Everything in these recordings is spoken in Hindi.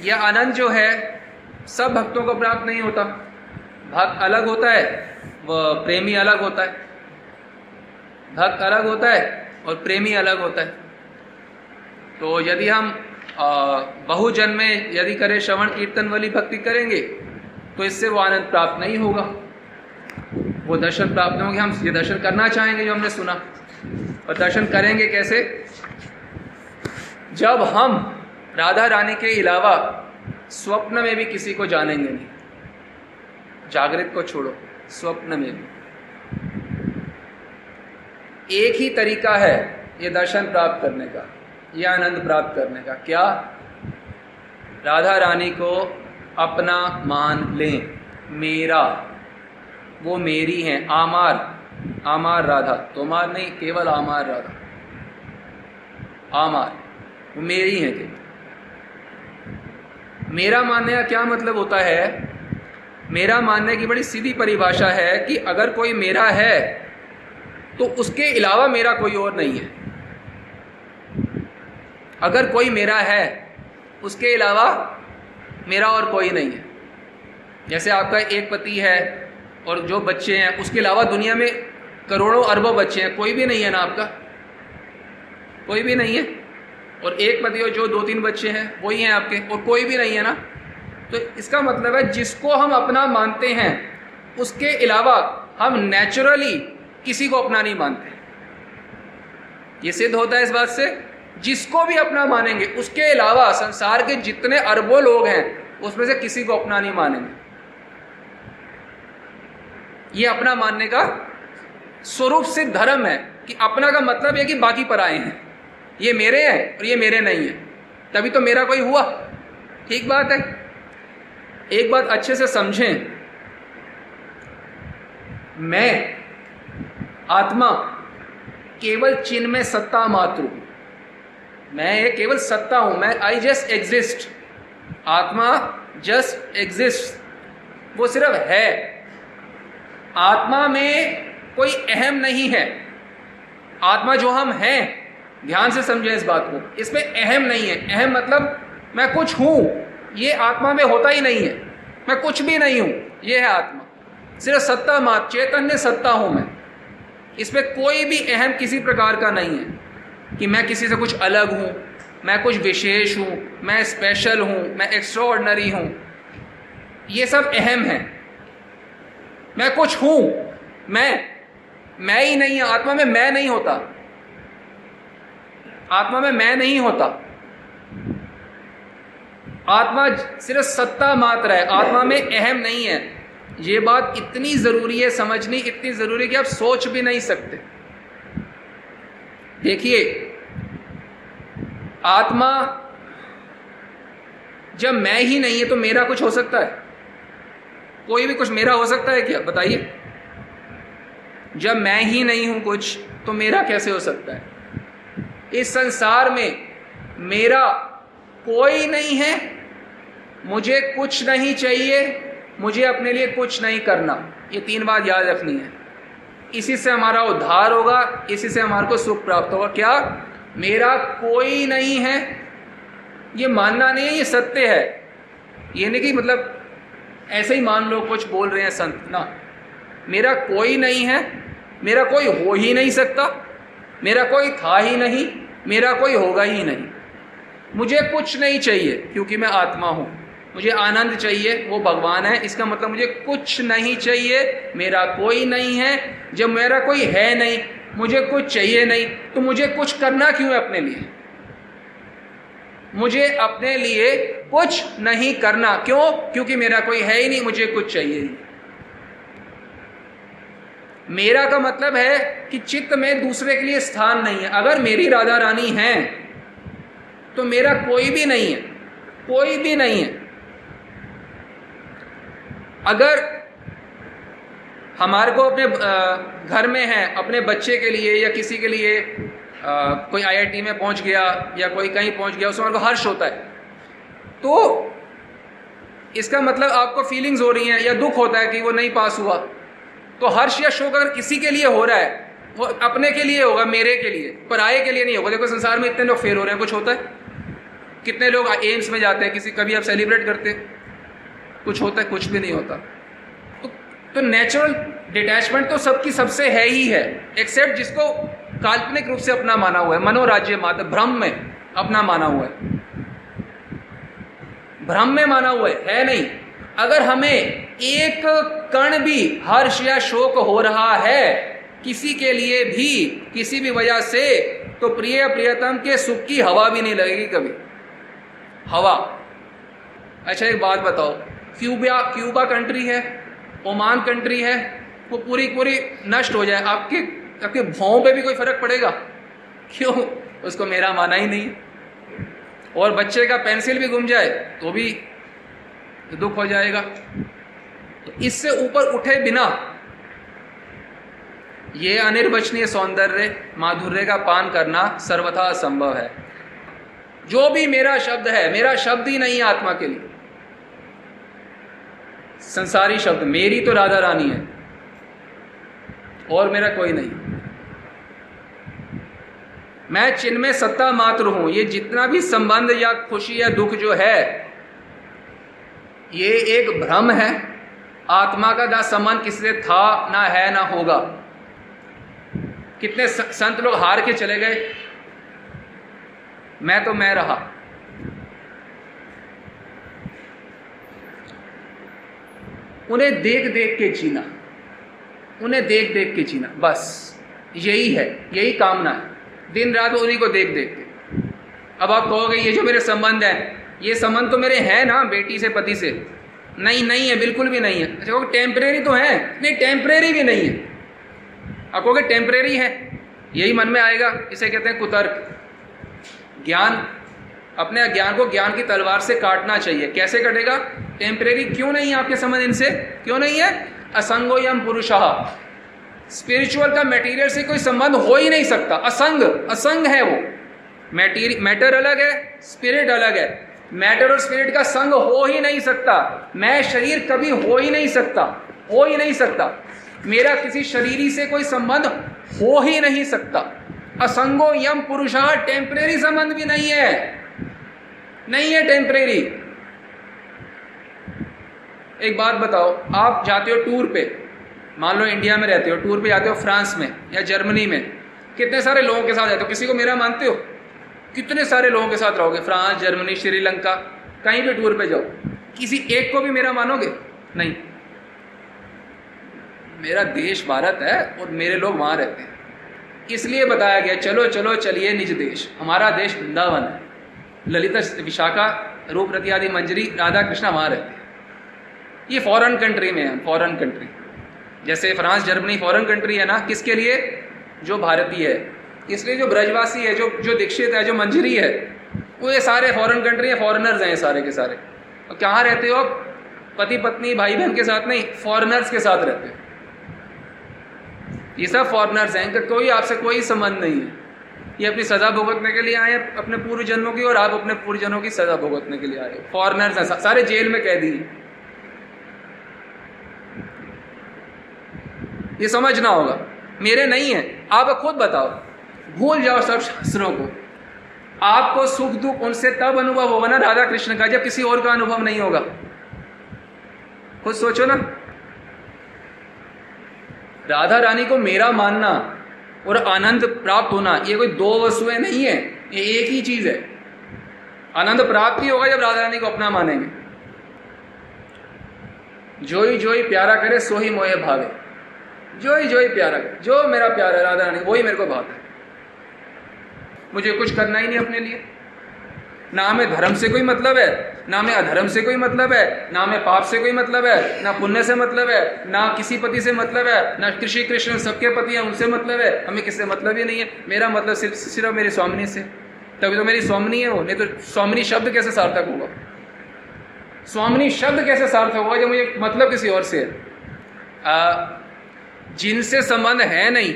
यह आनंद जो है, सब भक्तों को प्राप्त नहीं होता। भक्त अलग होता है वह प्रेमी अलग होता है। भक्त अलग होता है और प्रेमी अलग होता है। तो यदि हम बहुजन में यदि करें श्रवण कीर्तन वाली भक्ति करेंगे तो इससे वो आनंद प्राप्त नहीं होगा। वो दर्शन प्राप्त नहीं होंगे। हम ये दर्शन करना चाहेंगे जो हमने सुना। और दर्शन करेंगे कैसे? जब हम राधा रानी के अलावा स्वप्न में भी किसी को जानेंगे नहीं। जागृत को छोड़ो, स्वप्न में भी। एक ही तरीका है ये दर्शन प्राप्त करने का, ये आनंद प्राप्त करने का। क्या? राधा रानी को अपना मान लें। मेरा, वो मेरी है, आमार आमार राधा। तोमार नहीं, केवल आमार राधा। आमार, वो मेरी है केवल। मेरा मानने का क्या मतलब होता है? मेरा मानने की बड़ी सीधी परिभाषा है कि अगर कोई मेरा है तो उसके अलावा मेरा कोई और नहीं है। अगर कोई मेरा है, उसके अलावा मेरा और कोई नहीं है। जैसे आपका एक पति है और जो बच्चे हैं, उसके अलावा दुनिया में करोड़ों अरबों बच्चे हैं, कोई भी नहीं है ना आपका? कोई भी नहीं है? और एक पति और जो दो तीन बच्चे हैं, वही हैं आपके, और कोई भी नहीं है ना? तो इसका मतलब है जिसको हम अपना मानते हैं, उसके अलावा हम नेचुरली किसी को अपना नहीं मानते। ये सिद्ध होता है इस बात से, जिसको भी अपना मानेंगे, उसके अलावा संसार के जितने अरबों लोग हैं, उसमें से किसी को अपना नहीं मानेंगे। ये अपना मानने का स्वरूप से धर्म है कि अपना का मतलब है कि बाकी पर आए हैं। ये मेरे हैं और ये मेरे नहीं है। तभी तो मेरा कोई हुआ। ठीक बात है। एक बात अच्छे से समझें। मैं आत्मा केवल चिन्ह में सत्ता मात्र हूँ। मैं ये केवल सत्ता हूँ। मैं आई जस्ट एग्जिस्ट आत्मा जस्ट एग्जिस्ट वो सिर्फ़ है। आत्मा में कोई अहम नहीं है। आत्मा जो हम हैं ध्यान से समझें इस बात को। इसमें अहम नहीं है। अहम मतलब मैं कुछ हूँ, ये आत्मा में होता ही नहीं है। मैं कुछ भी नहीं हूँ, ये है आत्मा। सिर्फ़ सत्ता मात्र चैतन्य सत्ता हूँ मैं। इसमें कोई भी अहम किसी प्रकार का नहीं है कि मैं किसी से कुछ अलग हूँ, मैं कुछ विशेष हूँ, मैं स्पेशल हूँ, मैं एक्स्ट्रा हूँ। ये सब अहम है। मैं कुछ हूँ, मैं मैं ही नहीं आत्मा में मैं नहीं होता। आत्मा में मैं नहीं होता। आत्मा सिर्फ़ सत्ता मात्र है। आत्मा में अहम नहीं है। ये बात इतनी ज़रूरी है, समझनी इतनी ज़रूरी है कि आप सोच भी नहीं सकते। देखिए, आत्मा जब मैं ही नहीं है तो मेरा कुछ हो सकता है। कोई भी कुछ मेरा हो सकता है क्या? बताइए। जब मैं ही नहीं हूँ कुछ तो मेरा कैसे हो सकता है? इस संसार में मेरा कोई नहीं है, मुझे कुछ नहीं चाहिए, मुझे अपने लिए कुछ नहीं करना। ये तीन बात याद रखनी है। इसी से हमारा उद्धार होगा, इसी से हमारे को सुख प्राप्त होगा। क्या मेरा कोई नहीं है? ये मानना नहीं है, ये सत्य है। ये नहीं कि मतलब ऐसे ही मान लो, कुछ बोल रहे हैं संत। ना। मेरा कोई नहीं है, मेरा कोई हो ही नहीं सकता। मेरा कोई था ही नहीं, मेरा कोई होगा ही नहीं। मुझे कुछ नहीं चाहिए क्योंकि मैं आत्मा हूँ। मुझे आनंद चाहिए, वो भगवान है। इसका मतलब मुझे कुछ नहीं चाहिए, मेरा कोई नहीं है। जब मेरा कोई है नहीं, मुझे कुछ चाहिए नहीं तो मुझे कुछ करना क्यों है अपने लिए? मुझे अपने लिए कुछ नहीं करना। क्यों? क्योंकि मेरा कोई है ही नहीं, मुझे कुछ चाहिए ही मेरा का मतलब है कि चित्त में दूसरे के लिए स्थान नहीं है। अगर मेरी राधा रानी है तो मेरा कोई भी नहीं है। कोई भी नहीं है। अगर हमारे को अपने घर में है, अपने बच्चे के लिए या किसी के लिए कोई आईआईटी में पहुँच गया या कोई कहीं पहुँच गया, उसमें को हर्ष होता है। तो इसका मतलब आपको फीलिंग्स हो रही हैं या दुख होता है कि वो नहीं पास हुआ। तो हर्ष या शोक अगर किसी के लिए हो रहा है वो अपने के लिए होगा मेरे के लिए पराये के लिए नहीं होगा। देखो संसार में इतने लोग फेल हो रहे हैं कुछ होता है? कितने लोग एम्स में जाते हैं किसी कभी आप सेलिब्रेट करते कुछ होता है कुछ भी नहीं होता। तो तो नेचुरल डिटैचमेंट तो सबकी सबसे है ही है एक्सेप्ट जिसको काल्पनिक रूप से अपना माना हुआ है मनोराज्य मात्र भ्रम में अपना माना हुआ है। भ्रम में माना हुआ है, है नहीं। अगर हमें एक कण भी हर्ष या शोक हो रहा है, किसी के लिए भी, किसी भी वजह से तो प्रिय प्रियतम के सुख की हवा भी नहीं लगेगी कभी। हवा। अच्छा एक बात बताओ। क्यूबा क्यूबा कंट्री है, ओमान कंट्री है, वो पूरी पूरी नष्ट हो जाए। आपके आपके भावों पे भी कोई फ़र्क पड़ेगा? क्यों? उसको मेरा माना ही नहीं। और बच्चे का पेंसिल भी गुम जाए तो भी दुख हो जाएगा। तो इससे ऊपर उठे बिना ये अनिर्वचनीय सौंदर्य माधुर्य का पान करना सर्वथा असंभव है। जो भी मेरा शब्द है, मेरा शब्द ही नहीं आत्मा के लिए। संसारी शब्द, मेरी तो राधा रानी है, और मेरा कोई नहीं। मैं चिन्ह में सत्ता मात्र हूँ, ये जितना भी संबंध या खुशी या दुख जो है ये एक भ्रम है। आत्मा का ना संबंध किससे था, ना है, ना होगा। कितने संत लोग हार के चले गए। मैं तो मैं रहा। उन्हें देख देख के जीना। उन्हें देख देख के जीना। बस, यही है, यही कामना है। दिन रात उन्हीं को देख देख के। अब आप कहोगे, ये जो मेरे संबंध है ये संबंध तो मेरे हैं ना, बेटी से, पति से। नहीं नहीं है, बिल्कुल भी नहीं है। अच्छा कहोगे टेम्परेरी तो है, नहीं टेम्परेरी भी नहीं है। आप कहोगे टेम्परेरी है, यही मन में आएगा, इसे कहते हैं कुतर्क। ज्ञान, अपने ज्ञान को ज्ञान की तलवार से काटना चाहिए। कैसे कटेगा? टेम्परेरी क्यों नहीं है आपके समझ इनसे? क्यों नहीं है? असंगो यम पुरुष। स्पिरिचुअल का मेटीरियल से कोई संबंध हो ही नहीं सकता। असंग असंग है वो। मैटर अलग है स्पिरिट अलग है। मैटर और स्पिरिट का संग हो ही नहीं सकता। मैं शरीर कभी हो ही नहीं सकता, हो ही नहीं सकता। मेरा किसी शरीरी से कोई संबंध हो ही नहीं सकता। असंगो यम पुरुषा टेम्परेरी संबंध भी नहीं है। नहीं है टेम्परेरी एक बात बताओ, आप जाते हो टूर पे, मान लो इंडिया में रहते हो, टूर पे जाते हो फ्रांस में या जर्मनी में, कितने सारे लोगों के साथ जाते हो? किसी को मेरा मानते हो? कितने सारे लोगों के साथ रहोगे? फ्रांस, जर्मनी, श्रीलंका, कहीं भी टूर पे जाओ। किसी एक को भी मेरा मानोगे? नहीं। मेरा देश भारत है और मेरे लोग वहाँ रहते हैं। इसलिए बताया गया, चलो चलो, चलिए निज देश। हमारा देश वृंदावन है। ललिता विशाखा रूप रति आदि मंजरी राधा कृष्णा वहाँ रहते हैं। ये फॉरेन कंट्री में है फॉरेन कंट्री जैसे फ्रांस, जर्मनी फॉरेन कंट्री है ना? किसके लिए? जो भारतीय है। इसलिए जो ब्रजवासी है, जो जो दीक्षित है, जो मंजरी है, वो ये सारे फॉरेन कंट्री है फॉरेनर्स हैं सारे के सारे। और कहाँ रहते हो पति, पत्नी, भाई, बहन के साथ नहीं फॉरेनर्स के साथ रहते ये सब फॉरनर्स हैं, इनका कोई आपसे कोई संबंध नहीं है। ये अपनी सज़ा भुगतने के लिए आए अपने पूर्व जन्मों की, और आप अपने पूर्व जन्मों की सज़ा भुगतने के लिए आए फॉरनर्स हैं सारे जेल में कैदी ये समझना होगा। मेरे नहीं है, आप खुद बताओ। भूल जाओ सब शास्त्रों को। आपको सुख दुख उनसे तब अनुभव होगा ना राधा कृष्ण का, जब किसी और का अनुभव नहीं होगा। खुद सोचो ना। राधा रानी को मेरा मानना और आनंद प्राप्त होना, ये कोई दो वस्तुएँ नहीं है, ये एक ही चीज़ है। आनंद प्राप्त ही होगा जब राधा रानी को अपना मानेंगे। जो ही जो ही प्यारा करे, सो ही मोहे भावे। जो ही जो ही प्यारा करे, जो मेरा प्यारा राधा रानी, वही मेरे को भाव है। मुझे कुछ करना ही नहीं अपने लिए। ना हमें धर्म से कोई मतलब है, ना हमें अधर्म से कोई मतलब है, ना हमें पाप से कोई मतलब है, ना पुण्य से मतलब है, ना किसी पति से मतलब है, ना कृषि कृष्ण सबके पति हैं, उनसे मतलब है। हमें किससे मतलब ही नहीं है। मेरा मतलब सिर्फ़ सिर्फ़ मेरी स्वामिनी से। तभी तो मेरी स्वामिनी है वो, नहीं तो स्वामिनी शब्द कैसे सार्थक होगा? स्वामिनी शब्द कैसे सार्थक होगा जब मुझे मतलब किसी और से है? जिनसे संबंध है नहीं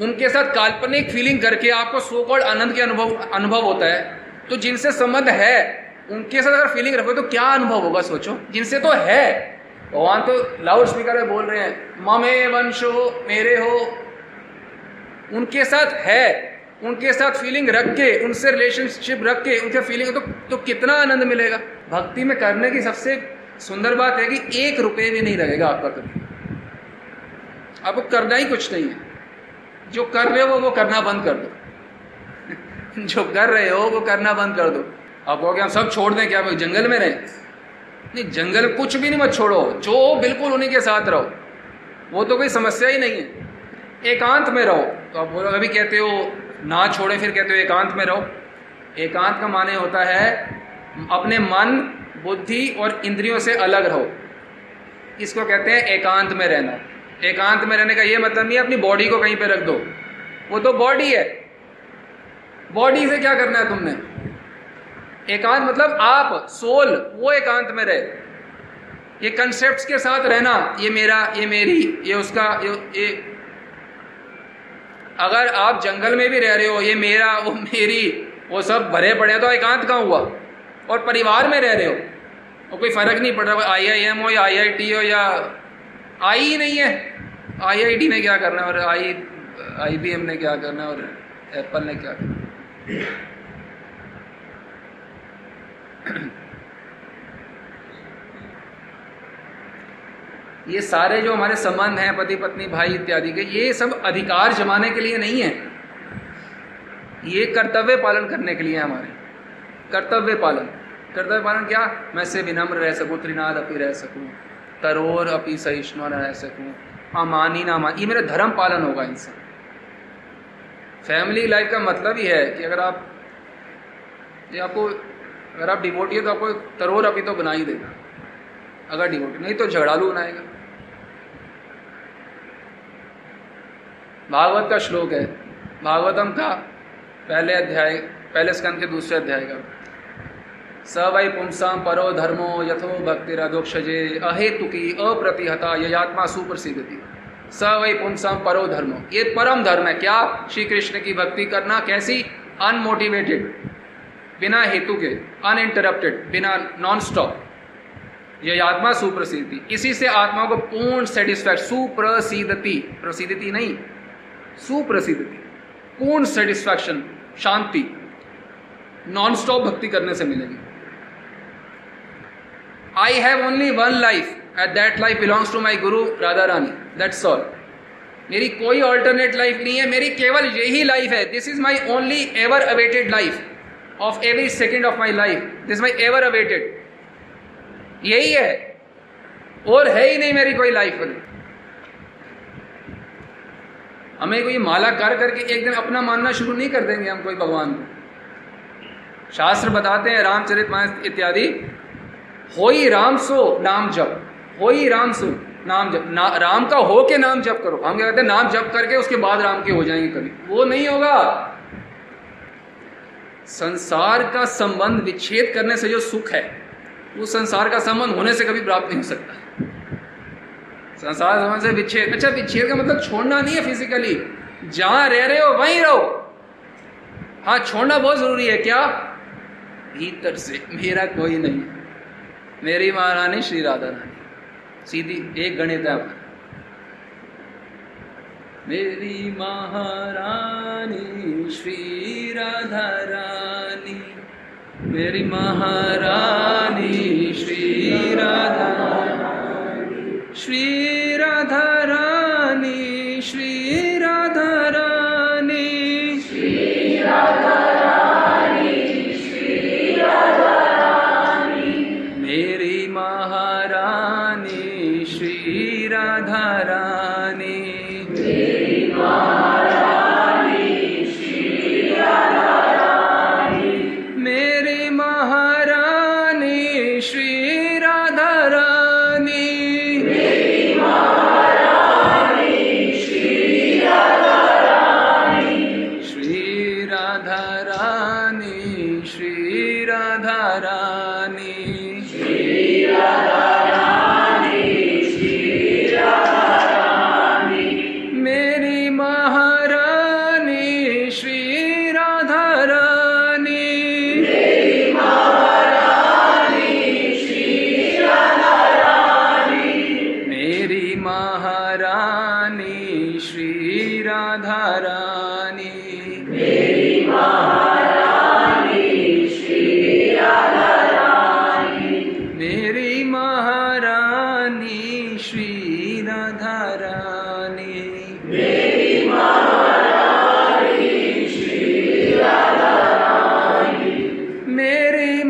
उनके साथ काल्पनिक फीलिंग करके आपको सोकॉल्ड आनंद के अनुभव अनुभव होता है। तो जिनसे संबंध है, उनके साथ अगर फीलिंग रखो तो क्या अनुभव होगा सोचो? जिनसे तो है। भगवान तो लाउड स्पीकर में बोल रहे हैं, ममे वंश हो मेरे हो। उनके साथ है। उनके साथ फीलिंग रख के, उनसे रिलेशनशिप रख के उनके फीलिंग तो तो कितना आनंद मिलेगा? भक्ति में करने की सबसे सुंदर बात है कि एक रुपये भी नहीं लगेगा आपका कभी। आपको करना ही कुछ नहीं है। जो कर रहे हो वो करना बंद कर दो। जो कर रहे हो, वो करना बंद कर दो। आप कहोगे, हम सब छोड़ दें क्या? जंगल में रहे? नहीं, जंगल कुछ भी नहीं मत छोड़ो। जो बिल्कुल उन्हीं के साथ रहो। वो तो कोई समस्या ही नहीं है। एकांत में रहो। तो आप बोलो, अभी कहते हो, ना छोड़े, फिर कहते हो, एकांत में रहो। एकांत का माने होता है, अपने मन, बुद्धि और इंद्रियों से अलग रहो। इसको कहते हैं एकांत में रहना। एकांत में रहने का ये मतलब नहीं है अपनी बॉडी को कहीं पे रख दो। वो तो बॉडी है। बॉडी से क्या करना है तुमने? एकांत मतलब आप सोल वो एकांत में रहे। ये कंसेप्ट के साथ रहना ये मेरा ये मेरी ये उसका ये, ये। अगर आप जंगल में भी रह रहे हो ये मेरा वो मेरी वो सब भरे पड़े हैं तो एकांत कहाँ हुआ? और परिवार में रह रहे हो। और कोई फ़र्क नहीं पड़ रहा आई आई एम हो या आई आई टी हो या आई ही नहीं है। आई आई टी ने क्या करना है और आई आई बी एम ने क्या करना है और एप्पल ने क्या करना ये सारे जो हमारे संबंध हैं, पति, पत्नी, भाई इत्यादि के, ये सब अधिकार जमाने के लिए नहीं है। ये कर्तव्य पालन करने के लिए हमारे। कर्तव्य पालन। कर्तव्य पालन क्या? मैं से विनम्र रह सकूँ, त्रिनाद अपी रह सकूँ। तरोर अपी सहिष्णु रह सकूँ अमानी ना मान। ये मेरा धर्म पालन होगा इनसे। फैमिली लाइफ का मतलब ही है कि अगर आप ये आपको अगर आप डिवोटी है तो आपको तरोर अपी तो बना ही देगा अगर डिवोटी नहीं तो झगड़ालू बनाएगा। भागवत का श्लोक है। भागवतम का पहले अध्याय पहले स्कंद के दूसरे अध्याय का। स वै पुंसा परो धर्मो यथो भक्तिरधोक्षजे अहेतुकी अप्रतिहता यत्मा सुप्रसिद्धि स वै पुंसा परो धर्मो, ये परम धर्म है, क्या श्री कृष्ण की भक्ति करना कैसी? अनमोटिवेटेड बिना हेतु के अनइंटरप्टेड बिना नॉन स्टॉप यह आत्मा सुप्रसिद्धि इसी से आत्मा को पूर्ण सेटिस्फैक्ट सुप्रसिद्धति प्रसिद्धति नहीं सुप्रसिद्धति पूर्ण सेटिस्फैक्शन शांति नॉन स्टॉप भक्ति करने से मिलेगी। I have only one life at that life belongs to my guru Radha Rani that's all मेरी कोई ऑल्टरनेट लाइफ नहीं है. मेरी केवल यही लाइफ है. This is my only ever awaited life of every second of my life this my ever awaited यही है. और है ही नहीं मेरी कोई लाइफ हमें कोई माला कर करके एक दिन अपना मानना शुरू नहीं कर देंगे हम कोई भगवान को. शास्त्र बताते हैं रामचरित मानस इत्यादि. हो ही राम सो नाम जप हो ही राम सो नाम जप। ना, राम का हो के नाम जप करो। हम क्या कहते हैं नाम जप करके उसके बाद राम के हो जाएँगे कभी। वो नहीं होगा। संसार का संबंध विच्छेद करने से जो सुख है वो संसार का संबंध होने से कभी प्राप्त नहीं हो सकता। संसार संबंध से विच्छेद अच्छा विच्छेद का मतलब छोड़ना नहीं है फिजिकली जहाँ रह रहे हो वहीं रहो। हाँ छोड़ना बहुत ज़रूरी है। क्या? भीतर से। मेरा कोई नहीं मेरी महारानी श्री राधा रानी। सीधी एक गणित है आपका। मेरी महारानी श्री राधा रानी। मेरी महारानी श्री राधा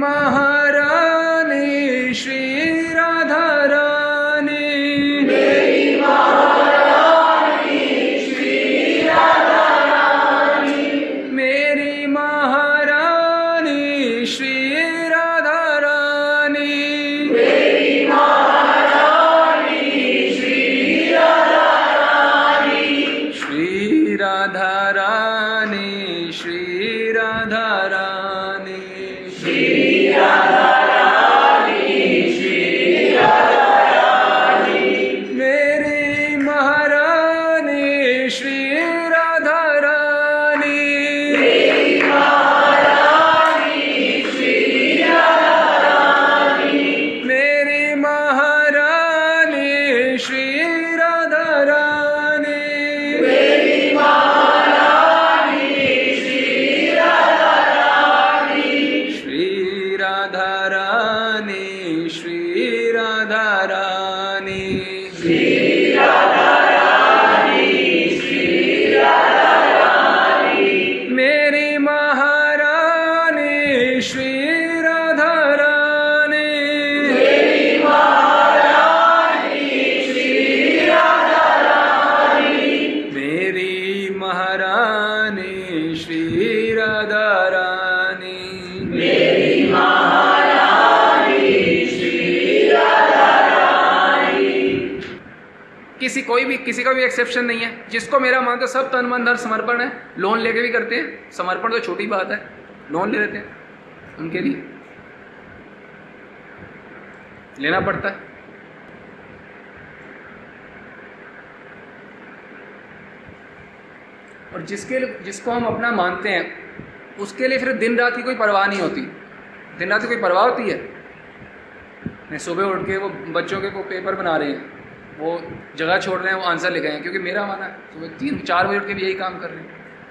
महा मेरी कोई भी, किसी का भी एक्सेप्शन नहीं है। जिसको मेरा मानते सब तन, मन, धन समर्पण है। लोन लेके भी करते हैं। समर्पण तो छोटी बात है। लोन ले लेते हैं। उनके लिए। लेना पड़ता है। और जिसके जिसको हम अपना मानते हैं, उसके लिए फिर दिन रात की कोई परवाह नहीं होती। दिन रात की कोई परवाह होती है? नहीं, सुबह उठ के वो बच्चों के को पेपर बना रहे हैं। वो जगह छोड़ रहे हैं, वो आंसर लिख रहे हैं। क्योंकि मेरा माना है सुबह तीन, चार बजे उठ के भी यही काम कर रहे हैं।